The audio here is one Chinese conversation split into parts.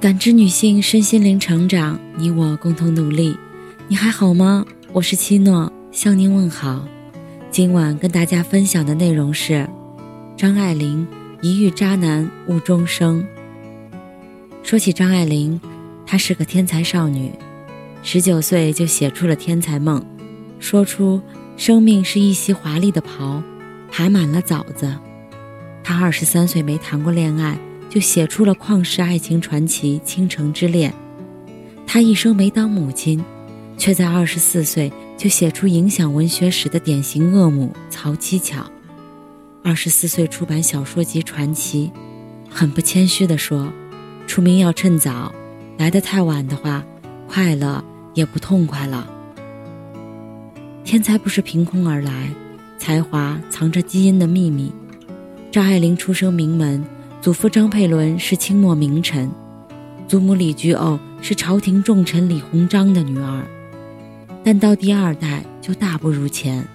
感知女性身心灵成长，你我共同努力。你还好吗？我是七诺，向您问好。今晚跟大家分享的内容是：张爱玲一遇渣男误终生。说起张爱玲，她是个天才少女，十九岁就写出了天才梦，说出生命是一袭华丽的袍，爬满了枣子。她二十三岁没谈过恋爱。就写出了旷世爱情传奇《倾城之恋》。她一生没当母亲，却在二十四岁就写出影响文学史的典型恶母曹七巧。二十四岁出版小说集传奇，很不谦虚地说：“出名要趁早，来得太晚的话，快乐也不痛快了。”天才不是凭空而来，才华藏着基因的秘密。张爱玲出生名门。祖父张佩伦是清末名臣，祖母李居欧是朝廷重臣李鸿章的女儿，但到第二代就大不如前。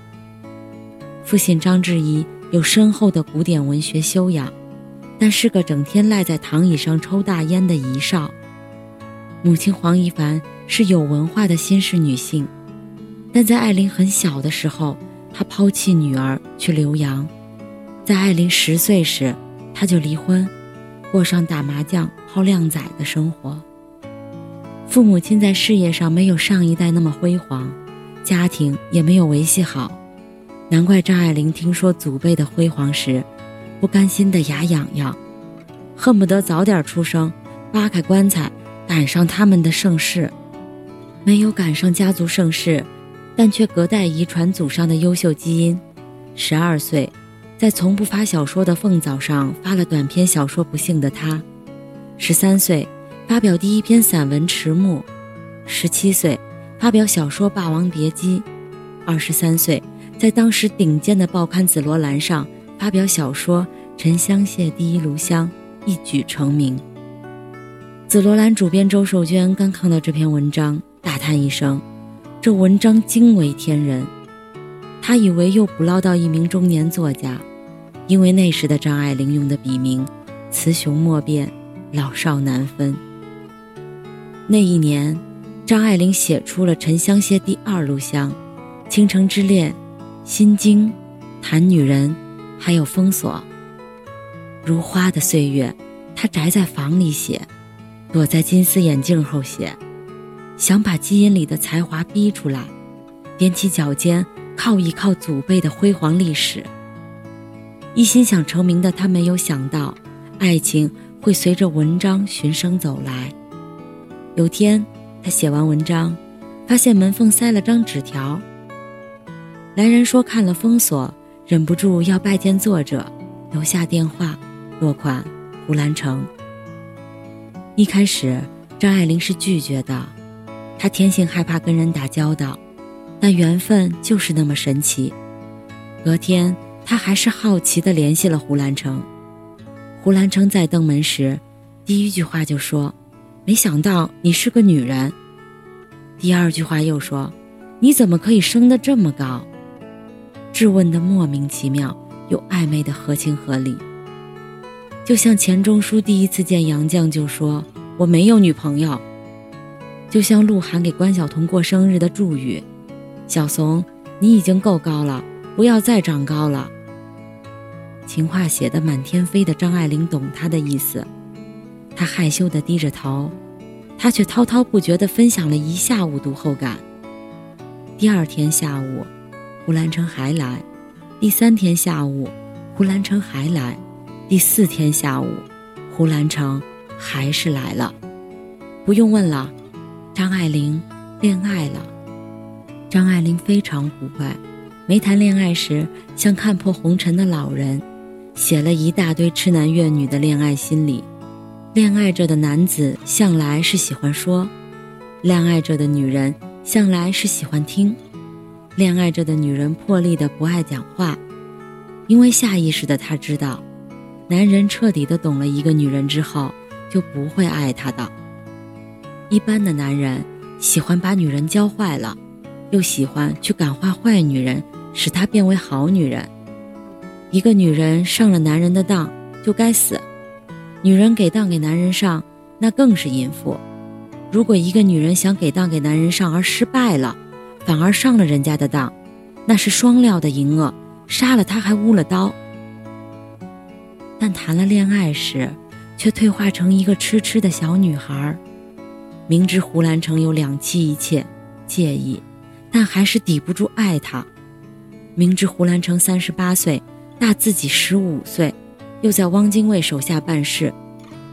父亲张志怡有深厚的古典文学修养，但是个整天赖在躺椅上抽大烟的遗少。母亲黄一凡是有文化的新式女性，但在艾琳很小的时候，她抛弃女儿去留洋，在艾琳十岁时。他就离婚，过上打麻将、泡靓仔的生活。父母亲在事业上没有上一代那么辉煌，家庭也没有维系好，难怪张爱玲听说祖辈的辉煌时，不甘心的牙痒痒，恨不得早点出生，扒开棺材赶上他们的盛世。没有赶上家族盛世，但却隔代遗传祖上的优秀基因。十二岁。在从不发小说的凤藻上发了短篇小说《不幸的他》，十三岁发表第一篇散文《迟暮》，十七岁发表小说《霸王别姬》，二十三岁在当时顶尖的报刊《紫罗兰》上发表小说《沉香屑第一炉香》，一举成名。紫罗兰主编周寿娟刚看到这篇文章，大叹一声：“这文章惊为天人。”他以为又捕捞到一名中年作家。因为那时的张爱玲用的笔名，雌雄莫辨，老少难分。那一年，张爱玲写出了《沉香屑第二炉香》《倾城之恋》《心经》《谈女人》，还有《封锁》。如花的岁月，她宅在房里写，躲在金丝眼镜后写，想把基因里的才华逼出来，踮起脚尖靠一靠祖辈的辉煌历史。一心想成名的他没有想到，爱情会随着文章循声走来。有天，他写完文章，发现门缝塞了张纸条。来人说看了封锁，忍不住要拜见作者，留下电话，落款胡兰成。一开始，张爱玲是拒绝的，她天性害怕跟人打交道，但缘分就是那么神奇。隔天。他还是好奇地联系了胡兰成。胡兰成在登门时，第一句话就说：“没想到你是个女人。”第二句话又说：“你怎么可以生得这么高？”质问的莫名其妙又暧昧的合情合理。就像钱钟书第一次见杨绛就说：“我没有女朋友。”就像鹿晗给关晓彤过生日的祝语：“小怂，你已经够高了。”不要再长高了。情话写的满天飞的张爱玲懂他的意思，她害羞的低着头，他却滔滔不绝的分享了一下午读后感。第二天下午，胡兰成还来；第三天下午，胡兰成还来；第四天下午，胡兰成还是来了。不用问了，张爱玲恋爱了。张爱玲非常古怪。没谈恋爱时，像看破红尘的老人，写了一大堆痴男怨女的恋爱心理。恋爱着的男子向来是喜欢说，恋爱着的女人向来是喜欢听。恋爱着的女人破例的不爱讲话，因为下意识的他知道，男人彻底的懂了一个女人之后，就不会爱她的。一般的男人喜欢把女人教坏了。又喜欢去感化坏女人，使她变为好女人。一个女人上了男人的当，就该死；女人给当给男人上，那更是淫妇。如果一个女人想给当给男人上而失败了，反而上了人家的当，那是双料的淫恶，杀了他还污了刀。但谈了恋爱时，却退化成一个痴痴的小女孩。明知胡兰成有两妻一妾，介意，但还是抵不住爱他。明知胡兰成三十八岁，大自己十五岁，又在汪精卫手下办事，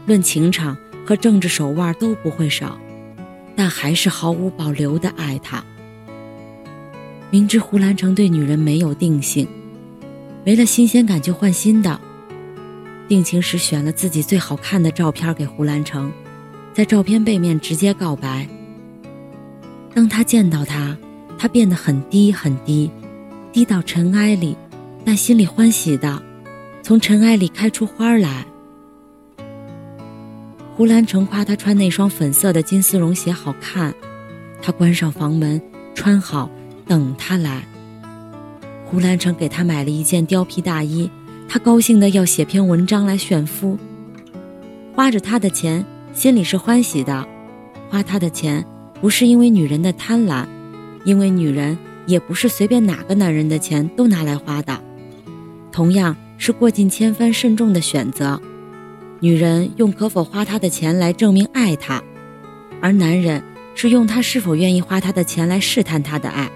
论情场和政治手腕都不会少，但还是毫无保留的爱他。明知胡兰成对女人没有定性，没了新鲜感就换新的。定情时选了自己最好看的照片给胡兰成。在照片背面直接告白。当他见到他，他变得很低很低，低到尘埃里，但心里欢喜的，从尘埃里开出花来。胡兰成夸他穿那双粉色的金丝绒鞋好看，他关上房门，穿好等他来。胡兰成给他买了一件貂皮大衣，他高兴的要写篇文章来炫夫，花着他的钱。心里是欢喜的，花他的钱不是因为女人的贪婪，因为女人也不是随便哪个男人的钱都拿来花的，同样是过尽千帆慎重的选择。女人用可否花他的钱来证明爱他，而男人是用他是否愿意花他的钱来试探他的爱。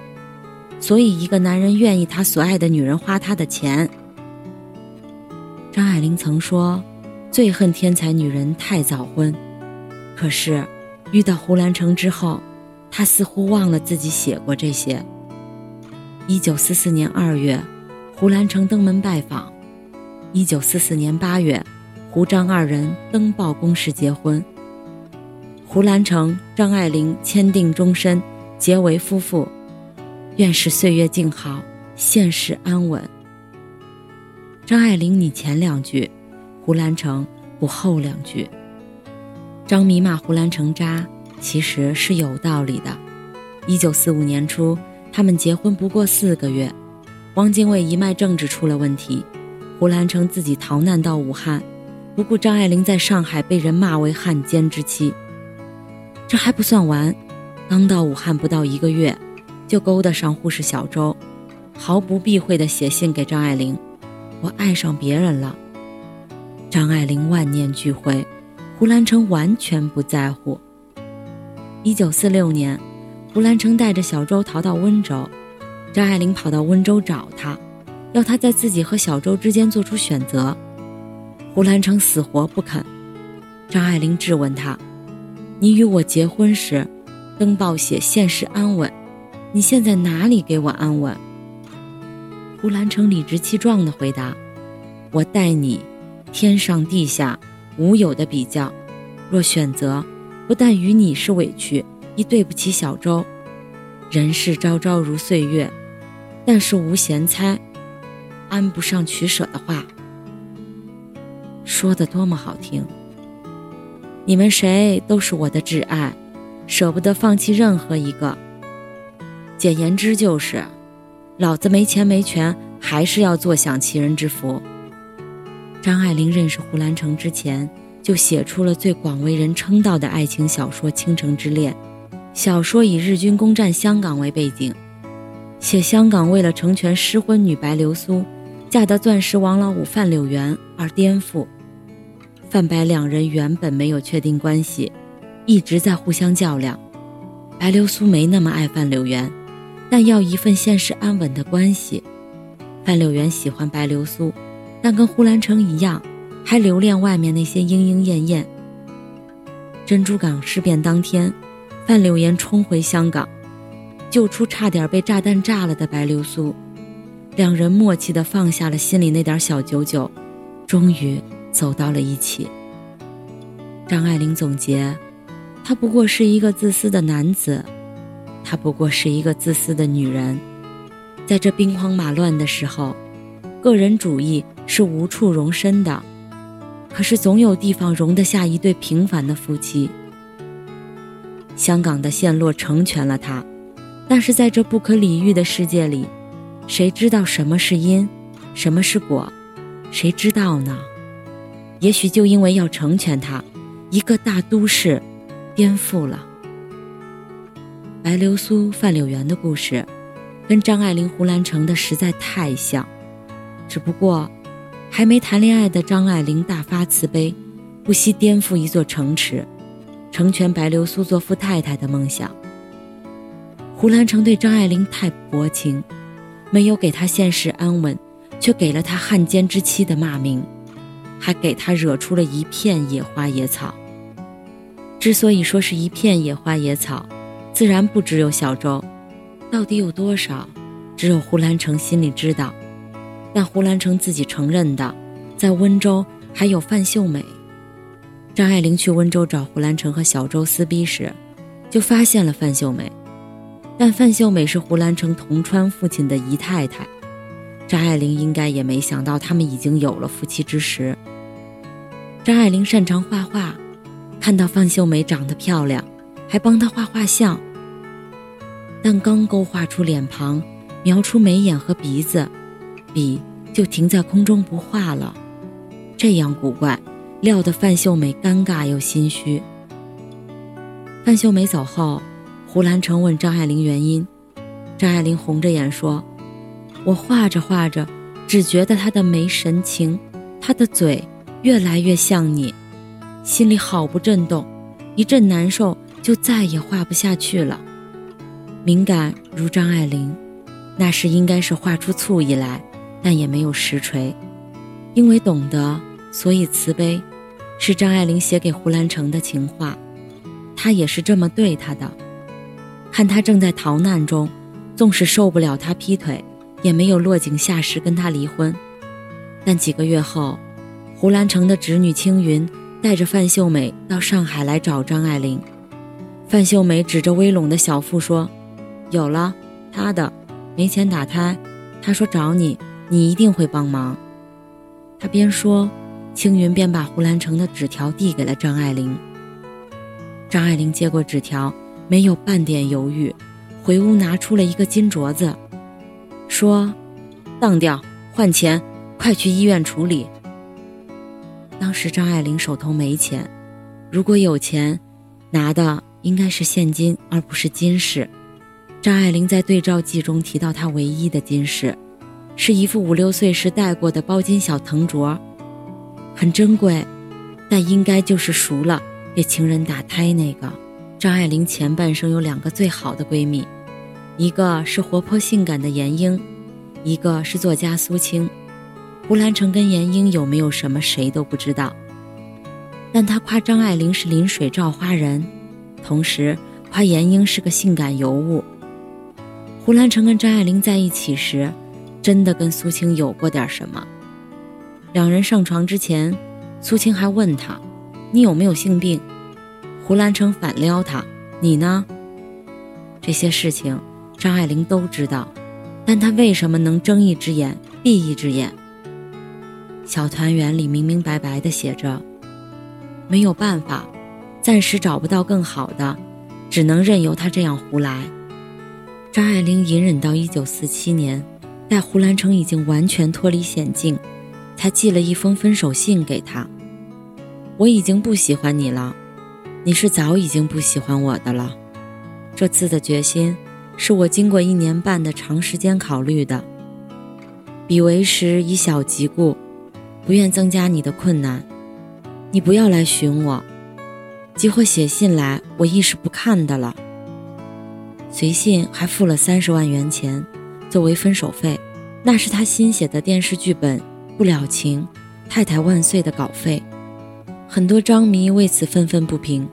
所以，一个男人愿意他所爱的女人花他的钱。张爱玲曾说：“最恨天才女人太早婚。”可是，遇到胡兰成之后，她似乎忘了自己写过这些。一九四四年二月，胡兰成登门拜访；一九四四年八月，胡张二人登报公示结婚。胡兰成、张爱玲签订终身，结为夫妇。愿是岁月静好，现世安稳。张爱玲你前两句，胡兰成补后两句。张迷骂胡兰成渣，其实是有道理的。一九四五年初，他们结婚不过四个月，汪精卫一脉政治出了问题，胡兰成自己逃难到武汉，不顾张爱玲在上海被人骂为汉奸之妻。这还不算完，刚到武汉不到一个月，就勾搭上护士小周，毫不避讳地写信给张爱玲：“我爱上别人了。”张爱玲万念俱灰。胡兰成完全不在乎。一九四六年，胡兰成带着小周逃到温州，张爱玲跑到温州找他，要他在自己和小周之间做出选择。胡兰成死活不肯。张爱玲质问他：“你与我结婚时，登报写现世安稳，你现在哪里给我安稳？”胡兰成理直气壮地回答：“我待你，天上地下。”无有的比较，若选择，不但与你是委屈，亦对不起小周。人世朝朝如岁月，但是无闲猜，安不上取舍的话，说的多么好听。你们谁都是我的挚爱，舍不得放弃任何一个。简言之就是，老子没钱没权，还是要坐享其人之福。张爱玲认识胡兰成之前，就写出了最广为人称道的爱情小说《倾城之恋》。小说以日军攻占香港为背景，写香港为了成全失婚女白流苏，嫁得钻石王老五范柳原而颠覆。范白两人原本没有确定关系，一直在互相较量。白流苏没那么爱范柳原，但要一份现实安稳的关系。范柳原喜欢白流苏。但跟胡兰成一样，还留恋外面那些莺莺燕燕。珍珠港事变当天，范柳岩冲回香港，救出差点被炸弹炸了的白流苏，两人默契地放下了心里那点小九九，终于走到了一起。张爱玲总结：他不过是一个自私的男子，他不过是一个自私的女人，在这兵荒马乱的时候。个人主义是无处容身的，可是总有地方容得下一对平凡的夫妻。香港的陷落成全了他，但是在这不可理喻的世界里，谁知道什么是因，什么是果？谁知道呢？也许就因为要成全他，一个大都市颠覆了。白流苏、范柳原的故事，跟张爱玲、胡兰成的实在太像，只不过还没谈恋爱的张爱玲大发慈悲，不惜颠覆一座城池，成全白流苏做富太太的梦想。胡兰成对张爱玲太薄情，没有给她现实安稳，却给了她汉奸之妻的骂名，还给她惹出了一片野花野草。之所以说是一片野花野草，自然不只有小周，到底有多少，只有胡兰成心里知道。但胡兰成自己承认的，在温州还有范秀美。张爱玲去温州找胡兰成和小周撕逼时，就发现了范秀美。但范秀美是胡兰成同川父亲的姨太太，张爱玲应该也没想到他们已经有了夫妻之实。张爱玲擅长画画，看到范秀美长得漂亮，还帮她画画像。但刚勾画出脸庞，描出眉眼和鼻子，笔就停在空中不画了。这样古怪，料得范秀美尴尬又心虚。范秀美走后。胡兰成问张爱玲原因，张爱玲红着眼说：“我画着画着，只觉得她的眉神情，她的嘴越来越像你，心里好不震动，一阵难受，就再也画不下去了。敏感如张爱玲，那时应该是画出醋意来，但也没有实锤，因为懂得，所以慈悲，是张爱玲写给胡兰成的情话，他也是这么对他的。”看他正在逃难中，纵使受不了他劈腿，也没有落井下石跟他离婚。但几个月后，胡兰成的侄女青云带着范秀美到上海来找张爱玲。范秀美指着微拢的小腹说：“有了，他的，没钱打胎。他说找你，你一定会帮忙。”他边说，青云便把胡兰成的纸条递给了张爱玲。张爱玲接过纸条。没有半点犹豫，回屋拿出了一个金镯子，说：“当掉，换钱，快去医院处理。”当时张爱玲手头没钱，如果有钱，拿的应该是现金，而不是金饰。张爱玲在对照记中提到，她唯一的金饰，是一副五六岁时戴过的包金小藤镯，很珍贵，但应该就是熟了给情人打胎那个。张爱玲前半生有两个最好的闺蜜，一个是活泼性感的闫英，一个是作家苏青。胡兰成跟闫英有没有什么，谁都不知道。但他夸张爱玲是临水照花人，同时夸闫英是个性感尤物。胡兰成跟张爱玲在一起时，真的跟苏青有过点什么。两人上床之前，苏青还问他：“你有没有性病？”胡兰成反撩他，你呢？这些事情张爱玲都知道，但她为什么能睁一只眼闭一只眼？小团圆里明明白白的写着：没有办法，暂时找不到更好的，只能任由他这样胡来。张爱玲隐忍到一九四七年，待胡兰成已经完全脱离险境，才寄了一封分手信给他。我已经不喜欢你了。你是早已经不喜欢我的了，这次的决心是我经过一年半的长时间考虑的。彼为时以小及故，不愿增加你的困难。你不要来寻我，即或写信来，我亦是不看的了。随信还付了三十万元钱，作为分手费，那是他新写的电视剧本《不了情》《太太万岁》的稿费。很多张迷为此愤愤不平，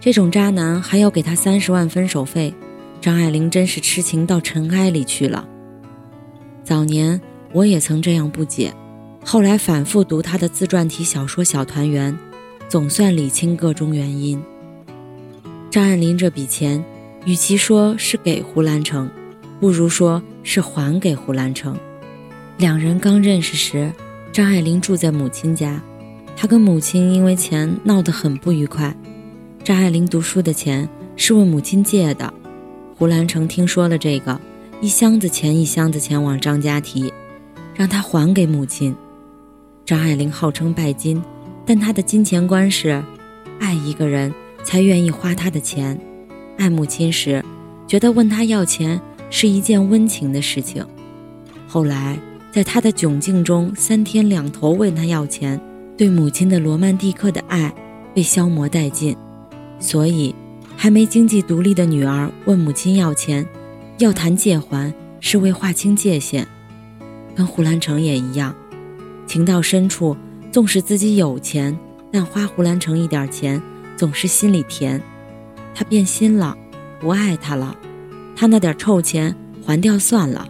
这种渣男还要给他三十万分手费，张爱玲真是痴情到尘埃里去了。早年我也曾这样不解，后来反复读他的自传体小说《小团圆》，总算理清个中原因。张爱玲这笔钱，与其说是给胡兰成，不如说是还给胡兰成。两人刚认识时，张爱玲住在母亲家。她跟母亲因为钱闹得很不愉快，张爱玲读书的钱是问母亲借的。胡兰成听说了这个，一箱子钱一箱子钱往张家提，让他还给母亲。张爱玲号称拜金，但她的金钱观是：爱一个人才愿意花他的钱，爱母亲时，觉得问他要钱是一件温情的事情。后来，在他的窘境中，三天两头问他要钱，对母亲的罗曼蒂克的爱被消磨殆尽。所以，还没经济独立的女儿问母亲要钱，要谈借还是为划清界限。跟胡兰成也一样，情到深处，纵使自己有钱，但花胡兰成一点钱，总是心里甜。他变心了，不爱他了，他那点臭钱还掉算了。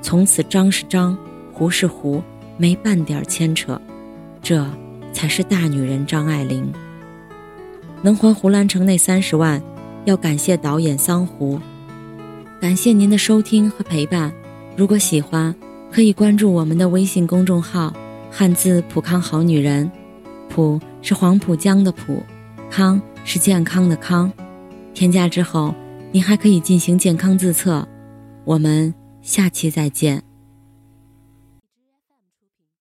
从此张是张，胡是胡，没半点牵扯。这才是大女人张爱玲。能还胡兰成那三十万，要感谢导演桑胡。感谢您的收听和陪伴。如果喜欢，可以关注我们的微信公众号“汉字浦康好女人”，浦是黄浦江的浦，康是健康的康。添加之后，您还可以进行健康自测。我们下期再见。